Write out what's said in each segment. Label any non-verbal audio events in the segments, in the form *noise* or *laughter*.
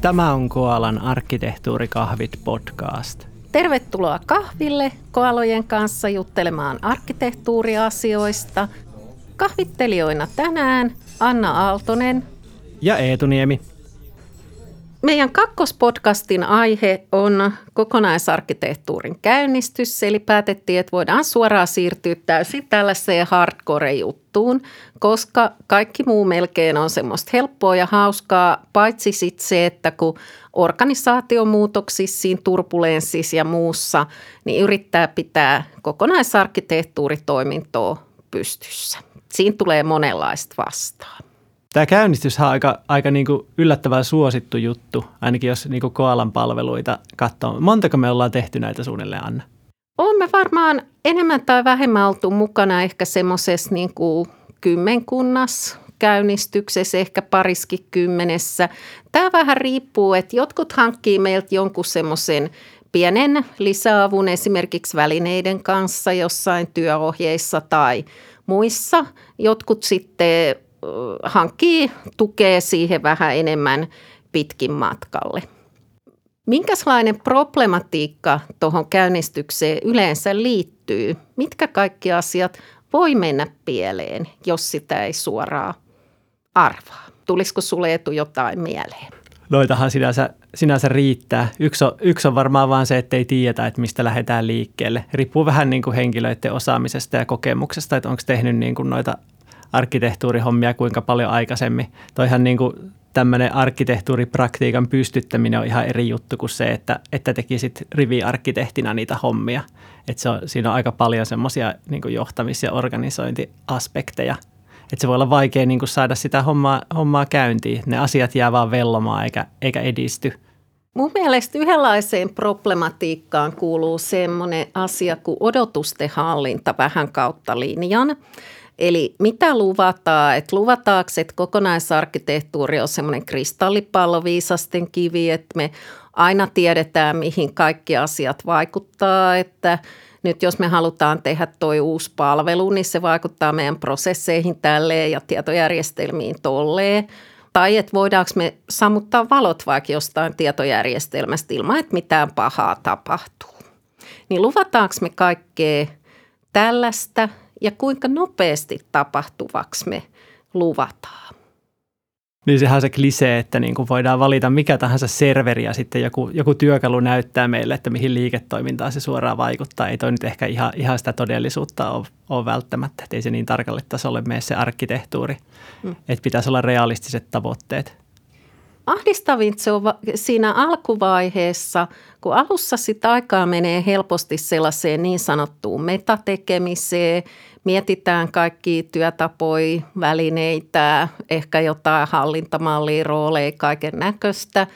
Tämä on Koalan arkkitehtuurikahvit podcast. Tervetuloa kahville koalojen kanssa juttelemaan arkkitehtuuriasioista. Kahvittelijoina tänään Anna Aaltonen ja Eetu Niemi. Meidän kakkospodcastin aihe on kokonaisarkkitehtuurin käynnistys, eli päätettiin, että voidaan suoraan siirtyä täysin tällaiseen hardcore-juttuun, koska kaikki muu melkein on semmoista helppoa ja hauskaa, paitsi sitten se, että kun organisaatiomuutoksissa, siinä turbulenssissa ja muussa, niin yrittää pitää kokonaisarkkitehtuuritoimintoa pystyssä. Siinä tulee monenlaista vastaan. Tämä käynnistys on aika, aika niin kuin yllättävän suosittu juttu, ainakin jos niin kuin Koalan palveluita katsoo. Montako me ollaan tehty näitä suunnilleen, Anna? Olemme varmaan enemmän tai vähemmän oltu mukana ehkä semmoisessa niin kuin kymmenkunnas käynnistyksessä, ehkä pariskin kymmenessä. Tämä vähän riippuu, että jotkut hankkii meiltä jonkun semmoisen pienen lisäavun esimerkiksi välineiden kanssa jossain työohjeissa tai muissa. Jotkut sitten hankkii tukea siihen vähän enemmän pitkin matkalle. Minkälainen problematiikka tuohon käynnistykseen yleensä liittyy? Mitkä kaikki asiat voi mennä pieleen, jos sitä ei suoraan arvaa? Tulisiko sulle etu jotain mieleen? Noitahan sinänsä, sinänsä riittää. Yksi on, yksi on varmaan vaan se, että ei tiedetä, että mistä lähdetään liikkeelle. Riippuu vähän niin kuin henkilöiden osaamisesta ja kokemuksesta, että onko tehnyt niin kuin noita arkkitehtuurihommia kuinka paljon aikaisemmin. Toihan niin kuin tämmöinen arkkitehtuuripraktiikan pystyttäminen on ihan eri juttu kuin se, että, että tekisit riviarkkitehtina niitä hommia. Että se on, siinä on aika paljon semmoisia niin johtamis- ja organisointiaspekteja. Että se voi olla vaikea niin kuin saada sitä hommaa, hommaa käyntiin. Ne asiat jää vaan vellomaan eikä, eikä edisty. Mun mielestä yhdenlaiseen problematiikkaan kuuluu semmoinen asia kuin odotusten hallinta vähän kautta linjan. Eli mitä luvataan? Että luvataanko, että kokonaisarkkitehtuuri on semmoinen kristallipallo viisasten kivi, että me aina tiedetään, mihin kaikki asiat vaikuttaa, että nyt jos me halutaan tehdä toi uusi palvelu, niin se vaikuttaa meidän prosesseihin tälleen ja tietojärjestelmiin tolleen. Tai että voidaanko me sammuttaa valot vaikka jostain tietojärjestelmästä ilman, että mitään pahaa tapahtuu. Niin luvataanko me kaikkea tällaista ja kuinka nopeasti tapahtuvaksi me luvataan. Niin sehän on se klisee, että niin kuin voidaan valita mikä tahansa serveri ja sitten joku, joku työkalu näyttää meille, että mihin liiketoimintaan se suoraan vaikuttaa. Ei toi nyt ehkä ihan, ihan sitä todellisuutta ole, ole välttämättä, että ei se niin tarkalle tasolle mene se arkkitehtuuri. Mm. Että pitäisi olla realistiset tavoitteet. Ahdistavin se on siinä alkuvaiheessa, kun alussa sitä aikaa menee helposti sellaiseen niin sanottuun metatekemiseen – mietitään kaikki työtapoja, välineitä, ehkä jotain hallintamallia, rooleja, kaiken näköistä.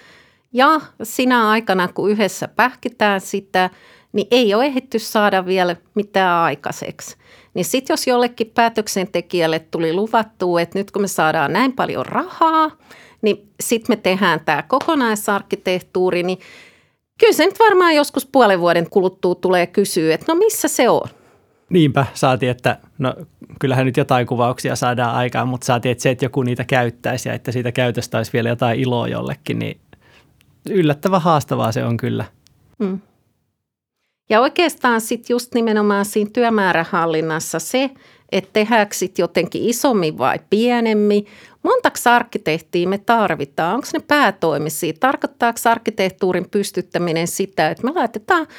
Ja sinä aikana, kun yhdessä pähkitään sitä, niin ei ole ehditty saada vielä mitään aikaiseksi. Niin sitten jos jollekin päätöksentekijälle tuli luvattu, että nyt kun me saadaan näin paljon rahaa, niin sitten me tehdään tämä kokonaisarkkitehtuuri, niin kyllä se nyt varmaan joskus puolen vuoden kuluttua tulee kysyä, että no missä se on? Niinpä, saatiin, että no kyllähän nyt jotain kuvauksia saadaan aikaan, mutta saatiin, että se, että joku niitä käyttäisi ja että siitä käytöstä olisi vielä jotain iloa jollekin, niin yllättävän haastavaa se on kyllä. Mm. Ja oikeastaan sitten just nimenomaan siinä työmäärähallinnassa se, että tehdäänkö sitten jotenkin isommin vai pienemmin. Montako arkkitehtiä me tarvitaan? Onko ne päätoimisia? Tarkoittaako arkkitehtuurin pystyttäminen sitä, että me laitetaan –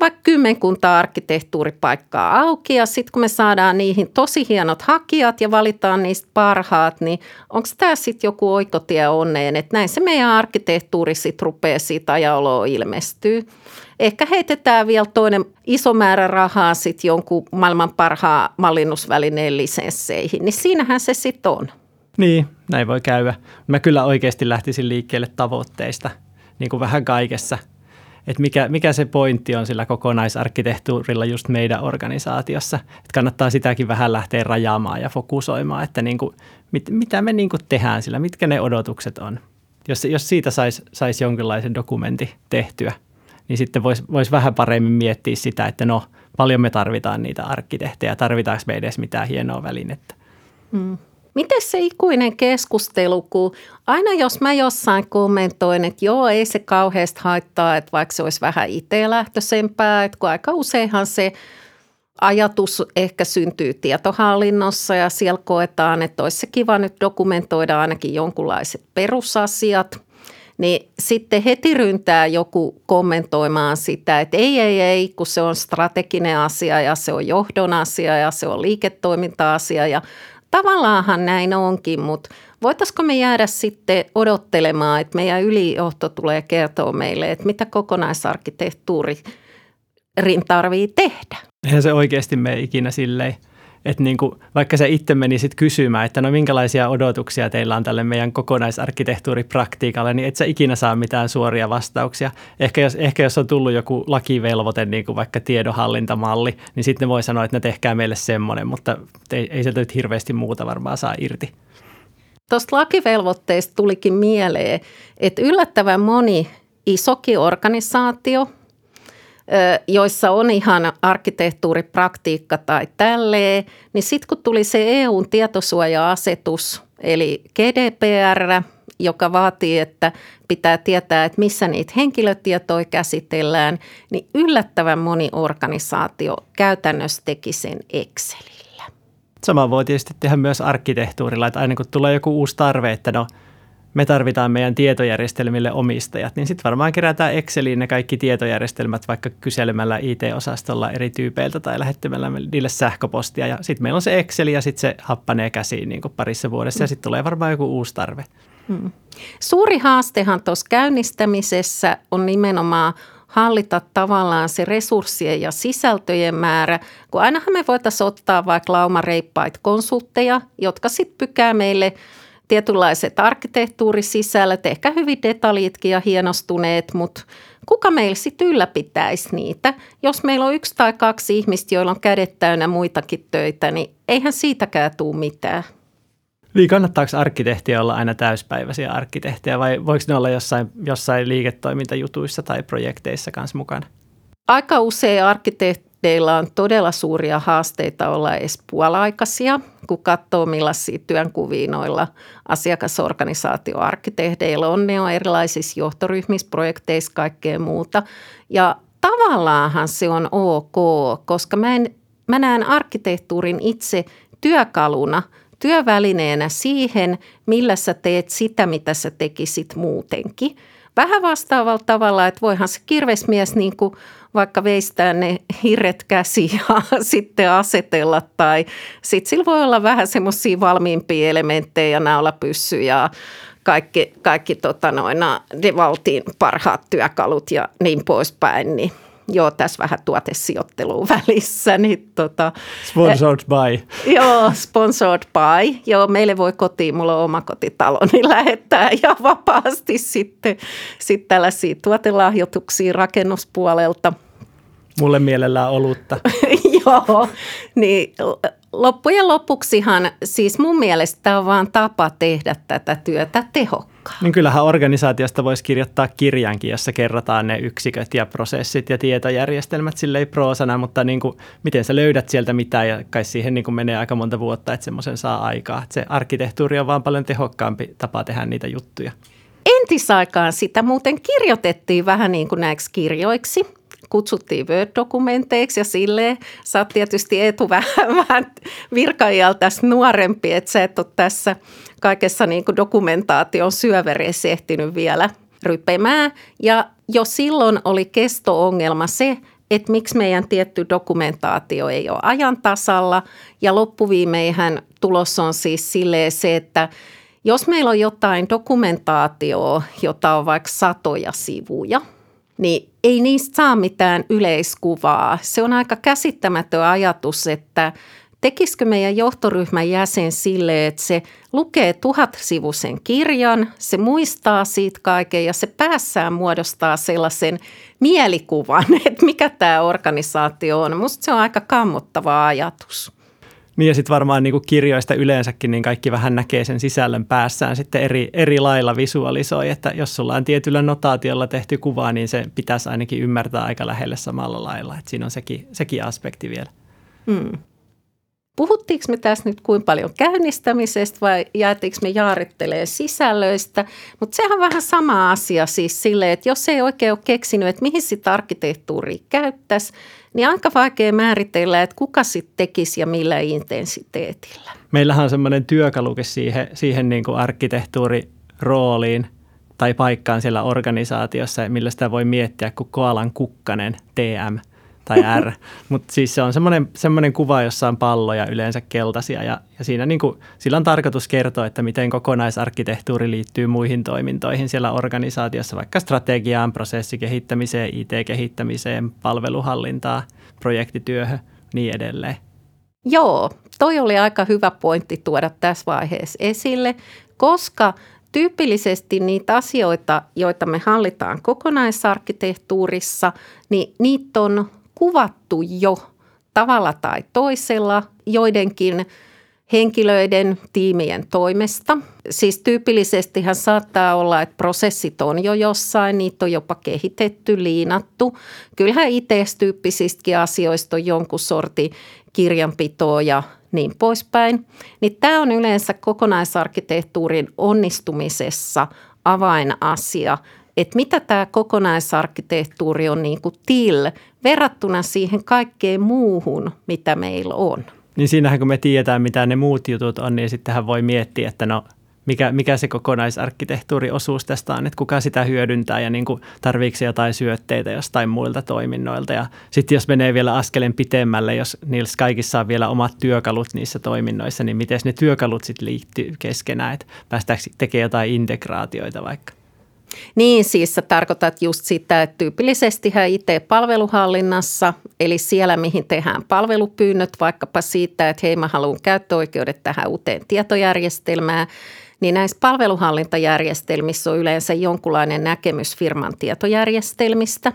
vaikka kymmenkunta arkkitehtuuripaikkaa auki ja sitten kun me saadaan niihin tosi hienot hakijat ja valitaan niistä parhaat, niin onko tämä sitten joku oikotie onneen, että näin se meidän arkkitehtuuri sitten rupeaa siitä ajaoloa ilmestyy. Ehkä heitetään vielä toinen iso määrä rahaa sitten jonkun maailman parhaan mallinnusvälineen lisensseihin, niin siinähän se sitten on. Niin, näin voi käydä. Mä kyllä oikeasti lähtisin liikkeelle tavoitteista, niin kuin vähän kaikessa – että mikä, mikä se pointti on sillä kokonaisarkkitehtuurilla just meidän organisaatiossa. Että kannattaa sitäkin vähän lähteä rajaamaan ja fokusoimaan, että niin kuin, mit, mitä me niin kuin tehdään sillä, mitkä ne odotukset on. Jos, jos siitä saisi sais jonkinlaisen dokumentin tehtyä, niin sitten voisi vois vähän paremmin miettiä sitä, että no paljon me tarvitaan niitä arkkitehtejä, tarvitaanko me edes mitään hienoa välinettä. Hmm. Miten se ikuinen keskustelu, kun aina jos mä jossain kommentoin, että joo, ei se kauheasti haittaa, että vaikka se olisi vähän itselähtöisempää, että kun aika useinhan se ajatus ehkä syntyy tietohallinnossa ja siellä koetaan, että olisi se kiva nyt dokumentoida ainakin jonkunlaiset perusasiat – niin sitten heti ryntää joku kommentoimaan sitä, että ei, ei, ei, kun se on strateginen asia ja se on johdon asia ja se on liiketoiminta-asia ja tavallaanhan näin onkin, mutta voitaisiko me jäädä sitten odottelemaan, että meidän ylijohto tulee kertoa meille, että mitä kokonaisarkkitehtuuri tarvii tehdä? Eihän se oikeasti mene ikinä silleen että niin kuin, vaikka se itse menisit kysymään, että no minkälaisia odotuksia teillä on tälle meidän kokonaisarkkitehtuuripraktiikalle, niin et sä ikinä saa mitään suoria vastauksia. Ehkä jos, ehkä jos on tullut joku lakivelvoite, niin kuin vaikka tiedonhallintamalli, niin sitten voi sanoa, että ne tehkää meille semmoinen, mutta ei, ei sieltä nyt hirveästi muuta varmaan saa irti. Tuosta lakivelvoitteesta tulikin mieleen, että yllättävän moni isokin organisaatio – joissa on ihan arkkitehtuuripraktiikka tai tälleen, niin sitten kun tuli se EUn tietosuoja-asetus, eli GDPR, joka vaatii, että pitää tietää, että missä niitä henkilötietoja käsitellään, niin yllättävän moni organisaatio käytännössä teki sen Excelillä. Sama voi tietysti tehdä myös arkkitehtuurilla, että aina kun tulee joku uusi tarve, että no – me tarvitaan meidän tietojärjestelmille omistajat, niin sitten varmaan kerätään Exceliin ne kaikki tietojärjestelmät vaikka kyselemällä IT-osastolla eri tyypeiltä tai lähettämällä niille sähköpostia. Ja sitten meillä on se Excel ja sitten se happanee käsiin niin parissa vuodessa ja sitten tulee varmaan joku uusi tarve. Hmm. Suuri haastehan tuossa käynnistämisessä on nimenomaan hallita tavallaan se resurssien ja sisältöjen määrä, kun ainahan me voitaisiin ottaa vaikka laumareippaita konsultteja, jotka sitten pykää meille – tietynlaiset arkkitehtuurisisällöt, ehkä hyvin detaljitkin ja hienostuneet, mutta kuka meillä sitten ylläpitäisi niitä? Jos meillä on yksi tai kaksi ihmistä, joilla on kädet täynnä muitakin töitä, niin eihän siitäkään tule mitään. Niin, kannattaako arkkitehtiä olla aina täyspäiväisiä arkkitehtejä vai voiko ne olla jossain, jossain liiketoimintajutuissa tai projekteissa kanssa mukana? Aika usein arkkitehti Teillä on todella suuria haasteita olla edes puolaikaisia, kun katsoo millaisia työnkuvia noilla asiakasorganisaatioarkkitehdeillä on. Ne on erilaisissa johtoryhmissä, projekteissa, kaikkea muuta. Ja tavallaanhan se on ok, koska mä, en, mä näen arkkitehtuurin itse työkaluna, työvälineenä siihen, millä sä teet sitä, mitä sä tekisit muutenkin. Vähän vastaavalla tavalla, että voihan se kirvesmies niin kuin vaikka veistää ne hirret käsi ja *laughs* sitten asetella. Tai sitten sillä voi olla vähän semmoisia valmiimpia elementtejä, naulapyssy ja kaikki, kaikki tota noin, Devaltin parhaat työkalut ja niin poispäin. Niin joo, tässä vähän tuotesijoittelua *laughs* välissä. Niin tota, sponsored by. *laughs* Joo, sponsored by. Joo, meille voi kotiin, mulla on oma kotitalo, niin lähettää ja vapaasti sitten, sitten tällaisia tuotelahjoituksia rakennuspuolelta – Mulle mielellään olutta. *laughs* Joo, niin loppujen lopuksihan siis mun mielestä tämä on vaan tapa tehdä tätä työtä tehokkaan. Niin kyllähän organisaatiosta voisi kirjoittaa kirjankin, jossa kerrotaan ne yksiköt ja prosessit ja tietojärjestelmät silleen proosana, mutta niin kuin, miten sä löydät sieltä mitään ja kai siihen niin kuin menee aika monta vuotta, että semmoisen saa aikaa. Että se arkkitehtuuri on vaan paljon tehokkaampi tapa tehdä niitä juttuja. Entisaikaan sitä muuten kirjoitettiin vähän niin kuin näiksi kirjoiksi – kutsuttiin Word-dokumenteiksi ja silleen. Sä oot tietysti Eetu *laughs* vähän, vähän virkaijalta nuorempi, että sä et ole tässä kaikessa niin kuin dokumentaation syövereissä ehtinyt vielä rypemään. Ja jo silloin oli kesto-ongelma se, että miksi meidän tietty dokumentaatio ei ole ajan tasalla. Ja loppuviimeihän tulos on siis silleen se, että jos meillä on jotain dokumentaatioa, jota on vaikka satoja sivuja – niin ei niistä saa mitään yleiskuvaa. Se on aika käsittämätön ajatus, että tekisikö meidän johtoryhmän jäsen sille, että se lukee tuhatsivuisen kirjan, se muistaa siitä kaiken ja se päässään muodostaa sellaisen mielikuvan, *laughs* että mikä tämä organisaatio on. Minusta se on aika kammottava ajatus. Niin ja sitten varmaan niin kuin kirjoista yleensäkin, niin kaikki vähän näkee sen sisällön päässään sitten eri, eri lailla visualisoi, että jos sulla on tietyllä notaatiolla tehty kuva, niin se pitäisi ainakin ymmärtää aika lähelle samalla lailla, että siinä on sekin, sekin aspekti vielä. Mm. puhuttiinko me tässä nyt kuinka paljon käynnistämisestä vai jäätiinkö me jaarittelee sisällöistä. Mutta sehän on vähän sama asia siis silleen, että jos ei oikein ole keksinyt, että mihin sitä arkkitehtuuri käyttäisi, niin aika vaikea määritellä, että kuka sitten tekisi ja millä intensiteetillä. Meillähän on semmoinen työkalukin siihen, siihen niin kuin arkkitehtuurirooliin tai paikkaan siellä organisaatiossa, millä sitä voi miettiä kuin koalan kukkanen TM – tai R. *laughs* Mutta siis se on semmoinen, semmoinen kuva, jossa on palloja yleensä keltaisia ja, ja siinä niin kuin, sillä on tarkoitus kertoa, että miten kokonaisarkkitehtuuri liittyy muihin toimintoihin siellä organisaatiossa, vaikka strategiaan, prosessikehittämiseen, IT-kehittämiseen, palveluhallintaan, projektityöhön, niin edelleen. Joo, toi oli aika hyvä pointti tuoda tässä vaiheessa esille, koska tyypillisesti niitä asioita, joita me hallitaan kokonaisarkkitehtuurissa, niin niitä on kuvattu jo tavalla tai toisella joidenkin henkilöiden, tiimien toimesta. Siis tyypillisestihän saattaa olla, että prosessit on jo jossain, niitä on jopa kehitetty, liinattu. Kyllähän ITS-tyyppisistäkin asioista on jonkun sorti kirjanpitoa ja niin poispäin. Niin tämä on yleensä kokonaisarkkitehtuurin onnistumisessa avainasia, että mitä tämä kokonaisarkkitehtuuri on niin kuin till verrattuna siihen kaikkeen muuhun, mitä meillä on. Niin siinähän kun me tiedetään, mitä ne muut jutut on, niin sittenhän voi miettiä, että no mikä, mikä se kokonaisarkkitehtuuriosuus tästä on, että kuka sitä hyödyntää ja niin tarviiko jotain syötteitä jostain muilta toiminnoilta. Ja sitten jos menee vielä askeleen pitemmälle, jos niillä kaikissa on vielä omat työkalut niissä toiminnoissa, niin miten ne työkalut sitten liittyy keskenään, että päästäänkö tekemään jotain integraatioita vaikka. Niin, siis sä tarkoitat just sitä, että tyypillisesti IT-palveluhallinnassa, eli siellä mihin tehdään palvelupyynnöt, vaikkapa siitä, että hei mä haluan käyttöoikeudet tähän uuteen tietojärjestelmään, niin näissä palveluhallintajärjestelmissä on yleensä jonkunlainen näkemys firman tietojärjestelmistä.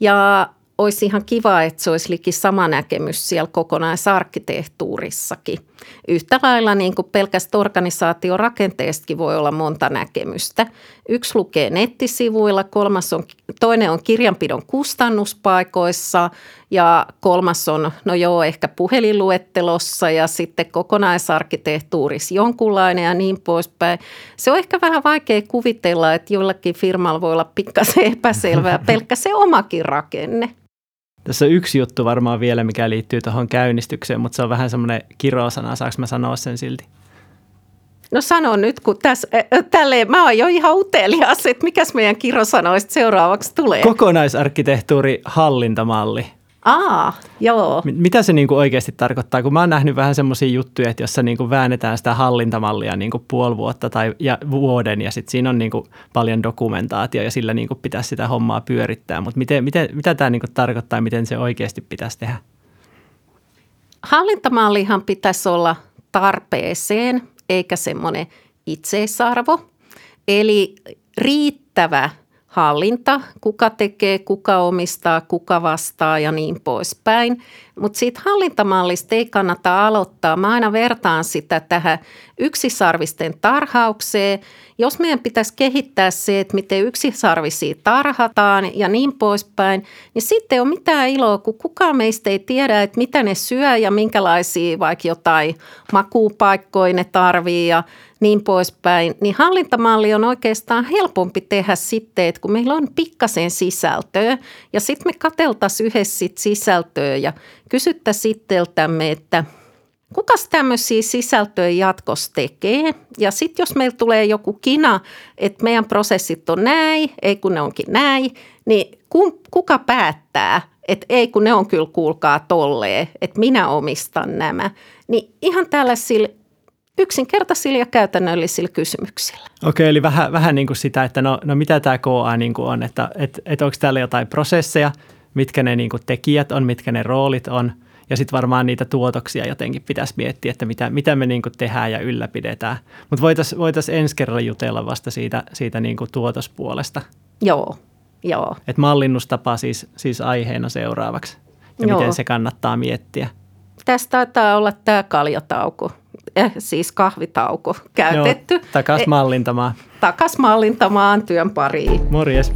Ja olisi ihan kiva, että se olisi liki sama näkemys siellä kokonaisarkkitehtuurissakin. Yhtä lailla niin kuin pelkästä organisaatiorakenteestakin voi olla monta näkemystä. Yksi lukee nettisivuilla, kolmas on, toinen on kirjanpidon kustannuspaikoissa ja kolmas on, no joo, ehkä puhelinluettelossa ja sitten kokonaisarkkitehtuurissa jonkunlainen ja niin poispäin. Se on ehkä vähän vaikea kuvitella, että jollakin firmalla voi olla pikkasen epäselvää *laughs* pelkkä se omakin rakenne. Tässä on yksi juttu varmaan vielä, mikä liittyy tuohon käynnistykseen, mutta se on vähän semmoinen kirosana. Saanko mä sanoa sen silti? No sano nyt, kun tässä, äh, tälleen, mä oon jo ihan utelias, että mikäs meidän kirosanoista seuraavaksi tulee. Kokonaisarkkitehtuuri hallintamalli. Aa, joo. Mitä se niin kuin oikeasti tarkoittaa? Kun mä oon nähnyt vähän semmoisia juttuja, että jossa niin kuin väännetään sitä hallintamallia niin kuin puoli vuotta tai ja vuoden ja sitten siinä on niin kuin paljon dokumentaatio ja sillä niin kuin pitäisi sitä hommaa pyörittää. Mutta miten, miten, mitä tämä niin kuin tarkoittaa ja miten se oikeasti pitäisi tehdä? Hallintamallihan pitäisi olla tarpeeseen eikä semmoinen itseisarvo. Eli riittävä – hallinta, kuka tekee, kuka omistaa, kuka vastaa ja niin poispäin. Mutta siitä hallintamallista ei kannata aloittaa. Mä aina vertaan sitä tähän yksisarvisten tarhaukseen. Jos meidän pitäisi kehittää se, että miten yksisarvisia tarhataan ja niin poispäin, niin sitten ei ole mitään iloa, kun kukaan meistä ei tiedä, että mitä ne syö ja minkälaisia vaikka jotain makuupaikkoja ne tarvii ja niin poispäin, niin hallintamalli on oikeastaan helpompi tehdä sitten, että kun meillä on pikkasen sisältöä ja sitten me kateltaisiin yhdessä sit sisältöä ja kysyttäisiin itseltämme, että kuka tämmöisiä sisältöjä jatkossa tekee. Ja sitten jos meillä tulee joku kina, että meidän prosessit on näin, ei kun ne onkin näin, niin kuka päättää, että ei kun ne on kyllä kuulkaa tolleen, että minä omistan nämä. Niin ihan tällaisilla yksinkertaisilla ja käytännöllisillä kysymyksillä. Okei, eli vähän, vähän niin kuin sitä, että no, no mitä tämä KA niin kuin on, että et, et onko täällä jotain prosesseja, mitkä ne niin kuin tekijät on, mitkä ne roolit on, ja sitten varmaan niitä tuotoksia jotenkin pitäisi miettiä, että mitä, mitä me niin kuin tehdään ja ylläpidetään. Mutta voitaisiin voitais ensi kerralla jutella vasta siitä, siitä niin kuin tuotospuolesta. Joo, joo. Et mallinnustapa siis, siis aiheena seuraavaksi ja joo. miten se kannattaa miettiä. Tästä taitaa olla tämä kaljatauko eh, siis kahvitauko käytetty. Joo, takas mallintamaan. Takas mallintamaan työn pariin. Morjes.